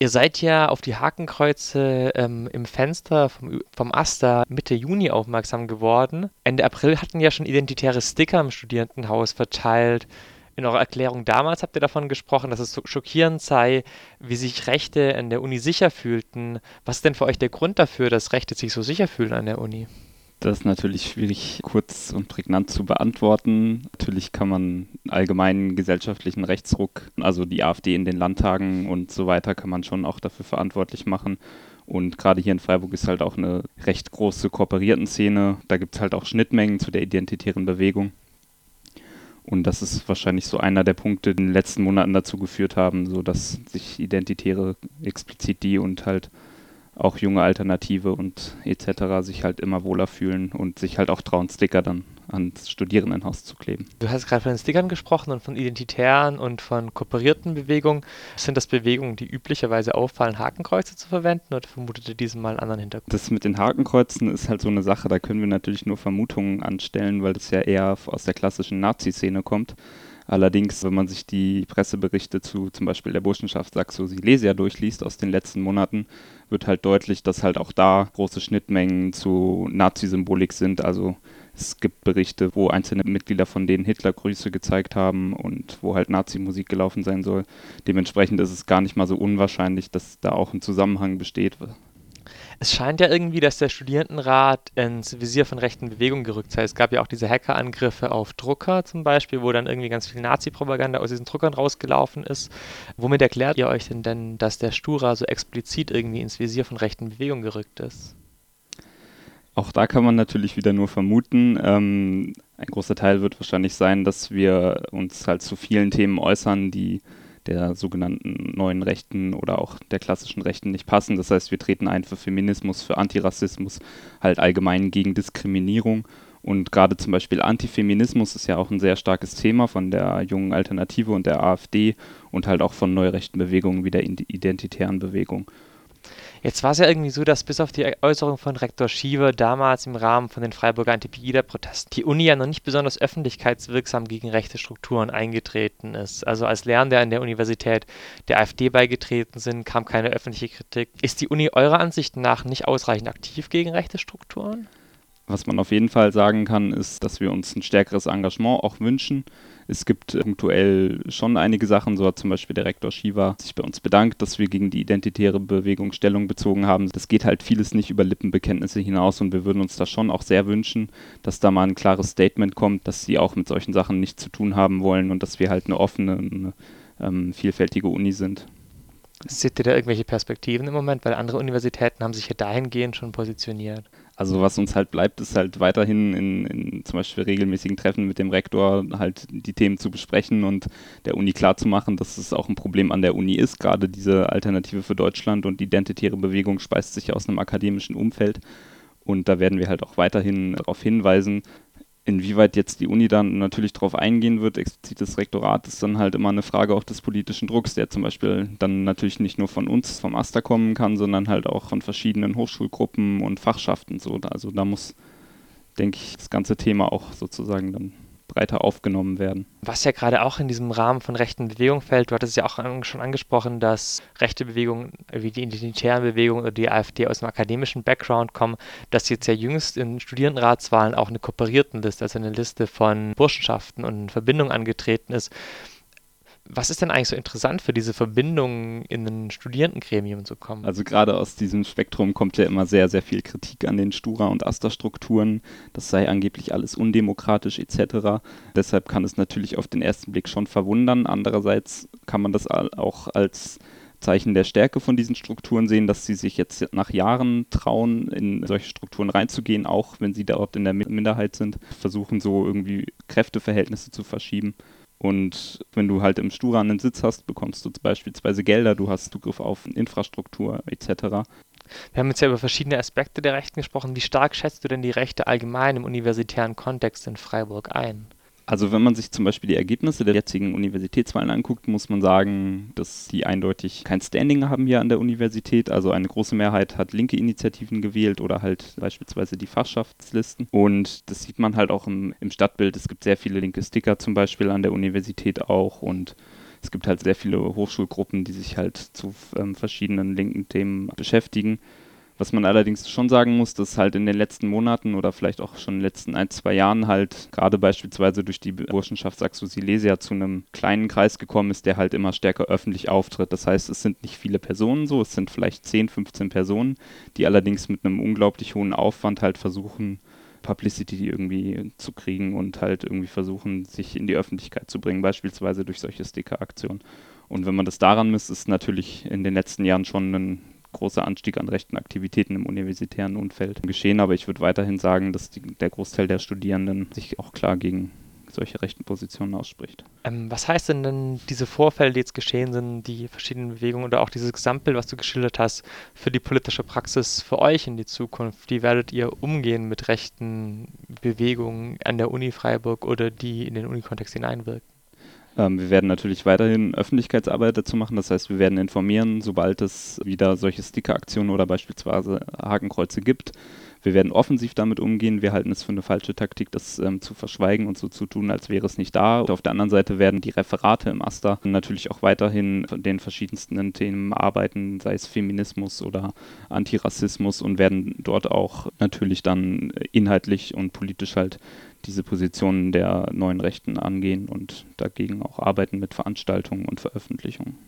Ihr seid ja auf die Hakenkreuze ähm, im Fenster vom, vom Asta Mitte Juni aufmerksam geworden. Ende April hatten ja schon identitäre Sticker im Studierendenhaus verteilt. In eurer Erklärung damals habt ihr davon gesprochen, dass es so schockierend sei, wie sich Rechte in der Uni sicher fühlten. Was ist denn für euch der Grund dafür, dass Rechte sich so sicher fühlen an der Uni? Das ist natürlich schwierig kurz und prägnant zu beantworten. Natürlich kann man allgemeinen gesellschaftlichen Rechtsruck, also die AfD in den Landtagen und so weiter, kann man schon auch dafür verantwortlich machen. Und gerade hier in Freiburg ist halt auch eine recht große kooperierten Szene. Da gibt es halt auch Schnittmengen zu der identitären Bewegung. Und das ist wahrscheinlich so einer der Punkte, die in den letzten Monaten dazu geführt haben, so dass sich Identitäre explizit die und halt auch junge Alternative und etc. sich halt immer wohler fühlen und sich halt auch trauen, Sticker dann ans Studierendenhaus zu kleben. Du hast gerade von den Stickern gesprochen und von identitären und von kooperierten Bewegungen. Sind das Bewegungen, die üblicherweise auffallen, Hakenkreuze zu verwenden oder vermutet ihr diesmal einen anderen Hintergrund? Das mit den Hakenkreuzen ist halt so eine Sache, da können wir natürlich nur Vermutungen anstellen, weil das ja eher aus der klassischen Nazi-Szene kommt. Allerdings, wenn man sich die Presseberichte zu zum Beispiel der Burschenschaft Saxo Silesia durchliest aus den letzten Monaten, wird halt deutlich, dass halt auch da große Schnittmengen zu Nazi-Symbolik sind. Also es gibt Berichte, wo einzelne Mitglieder von denen Hitler Grüße gezeigt haben und wo halt Nazi-Musik gelaufen sein soll. Dementsprechend ist es gar nicht mal so unwahrscheinlich, dass da auch ein Zusammenhang besteht. Es scheint ja irgendwie, dass der Studierendenrat ins Visier von rechten Bewegungen gerückt sei. Es gab ja auch diese Hackerangriffe auf Drucker zum Beispiel, wo dann irgendwie ganz viel Nazi-Propaganda aus diesen Druckern rausgelaufen ist. Womit erklärt ihr euch denn denn, dass der Stura so explizit irgendwie ins Visier von rechten Bewegungen gerückt ist? Auch da kann man natürlich wieder nur vermuten. Ähm, ein großer Teil wird wahrscheinlich sein, dass wir uns halt zu vielen Themen äußern, die der sogenannten neuen Rechten oder auch der klassischen Rechten nicht passen. Das heißt, wir treten ein für Feminismus, für Antirassismus, halt allgemein gegen Diskriminierung. Und gerade zum Beispiel Antifeminismus ist ja auch ein sehr starkes Thema von der jungen Alternative und der AfD und halt auch von neurechten Bewegungen wie der identitären Bewegung. Jetzt war es ja irgendwie so, dass bis auf die Äußerung von Rektor Schiever damals im Rahmen von den Freiburger Anti-Pegida-Protesten die Uni ja noch nicht besonders öffentlichkeitswirksam gegen rechte Strukturen eingetreten ist. Also als Lernender an der Universität der AfD beigetreten sind, kam keine öffentliche Kritik. Ist die Uni eurer Ansicht nach nicht ausreichend aktiv gegen rechte Strukturen? Was man auf jeden Fall sagen kann, ist, dass wir uns ein stärkeres Engagement auch wünschen. Es gibt punktuell schon einige Sachen, so hat zum Beispiel der Rektor Shiva sich bei uns bedankt, dass wir gegen die identitäre Bewegung Stellung bezogen haben. Das geht halt vieles nicht über Lippenbekenntnisse hinaus und wir würden uns da schon auch sehr wünschen, dass da mal ein klares Statement kommt, dass sie auch mit solchen Sachen nichts zu tun haben wollen und dass wir halt eine offene, eine, ähm, vielfältige Uni sind. Seht ihr da irgendwelche Perspektiven im Moment? Weil andere Universitäten haben sich ja dahingehend schon positioniert. Also was uns halt bleibt, ist halt weiterhin in, in, zum Beispiel regelmäßigen Treffen mit dem Rektor halt die Themen zu besprechen und der Uni klarzumachen, dass es auch ein Problem an der Uni ist. Gerade diese Alternative für Deutschland und identitäre Bewegung speist sich aus einem akademischen Umfeld. Und da werden wir halt auch weiterhin darauf hinweisen, Inwieweit jetzt die Uni dann natürlich darauf eingehen wird, explizit das Rektorat, ist dann halt immer eine Frage auch des politischen Drucks, der zum Beispiel dann natürlich nicht nur von uns, vom AStA kommen kann, sondern halt auch von verschiedenen Hochschulgruppen und Fachschaften. So. Also da muss, denke ich, das ganze Thema auch sozusagen dann breiter aufgenommen werden. Was ja gerade auch in diesem Rahmen von rechten Bewegungen fällt, du hattest ja auch schon angesprochen, dass rechte Bewegungen wie die identitären Bewegungen oder die AfD aus einem akademischen Background kommen, dass jetzt ja jüngst in Studierendenratswahlen auch eine Kooperiertenliste, also eine Liste von Burschenschaften und Verbindungen angetreten ist. Was ist denn eigentlich so interessant für diese Verbindung in ein Studierendengremium zu kommen? Also gerade aus diesem Spektrum kommt ja immer sehr, sehr viel Kritik an den Stura- und Asta-Strukturen. Das sei angeblich alles undemokratisch etc. Deshalb kann es natürlich auf den ersten Blick schon verwundern. Andererseits kann man das auch als Zeichen der Stärke von diesen Strukturen sehen, dass sie sich jetzt nach Jahren trauen, in solche Strukturen reinzugehen, auch wenn sie dort in der Minderheit sind, versuchen so irgendwie Kräfteverhältnisse zu verschieben. Und wenn du halt im Stura einen Sitz hast, bekommst du beispielsweise Gelder, du hast Zugriff auf Infrastruktur etc. Wir haben jetzt ja über verschiedene Aspekte der Rechten gesprochen. Wie stark schätzt du denn die Rechte allgemein im universitären Kontext in Freiburg ein? Also wenn man sich zum Beispiel die Ergebnisse der jetzigen Universitätswahlen anguckt, muss man sagen, dass die eindeutig kein Standing haben hier an der Universität. Also eine große Mehrheit hat linke Initiativen gewählt oder halt beispielsweise die Fachschaftslisten. Und das sieht man halt auch im, im Stadtbild. Es gibt sehr viele linke Sticker zum Beispiel an der Universität auch und es gibt halt sehr viele Hochschulgruppen, die sich halt zu ähm, verschiedenen linken Themen beschäftigen. Was man allerdings schon sagen muss, dass halt in den letzten Monaten oder vielleicht auch schon in den letzten ein, zwei Jahren halt gerade beispielsweise durch die Burschenschaft Saxo Silesia zu einem kleinen Kreis gekommen ist, der halt immer stärker öffentlich auftritt. Das heißt, es sind nicht viele Personen so, es sind vielleicht 10, 15 Personen, die allerdings mit einem unglaublich hohen Aufwand halt versuchen, Publicity irgendwie zu kriegen und halt irgendwie versuchen, sich in die Öffentlichkeit zu bringen, beispielsweise durch solche Sticker-Aktionen. Und wenn man das daran misst, ist natürlich in den letzten Jahren schon ein großer Anstieg an rechten Aktivitäten im universitären Umfeld geschehen, aber ich würde weiterhin sagen, dass die, der Großteil der Studierenden sich auch klar gegen solche rechten Positionen ausspricht. Ähm, was heißt denn denn diese Vorfälle, die jetzt geschehen sind, die verschiedenen Bewegungen oder auch dieses Gesamtbild, was du geschildert hast, für die politische Praxis für euch in die Zukunft? Wie werdet ihr umgehen mit rechten Bewegungen an der Uni Freiburg oder die in den Unikontext hineinwirken? Ähm, wir werden natürlich weiterhin Öffentlichkeitsarbeit dazu machen. Das heißt, wir werden informieren, sobald es wieder solche Sticker-Aktionen oder beispielsweise Hakenkreuze gibt. Wir werden offensiv damit umgehen. Wir halten es für eine falsche Taktik, das ähm, zu verschweigen und so zu tun, als wäre es nicht da. Und auf der anderen Seite werden die Referate im Aster natürlich auch weiterhin von den verschiedensten Themen arbeiten, sei es Feminismus oder Antirassismus und werden dort auch natürlich dann inhaltlich und politisch halt diese Positionen der neuen Rechten angehen und dagegen auch arbeiten mit Veranstaltungen und Veröffentlichungen.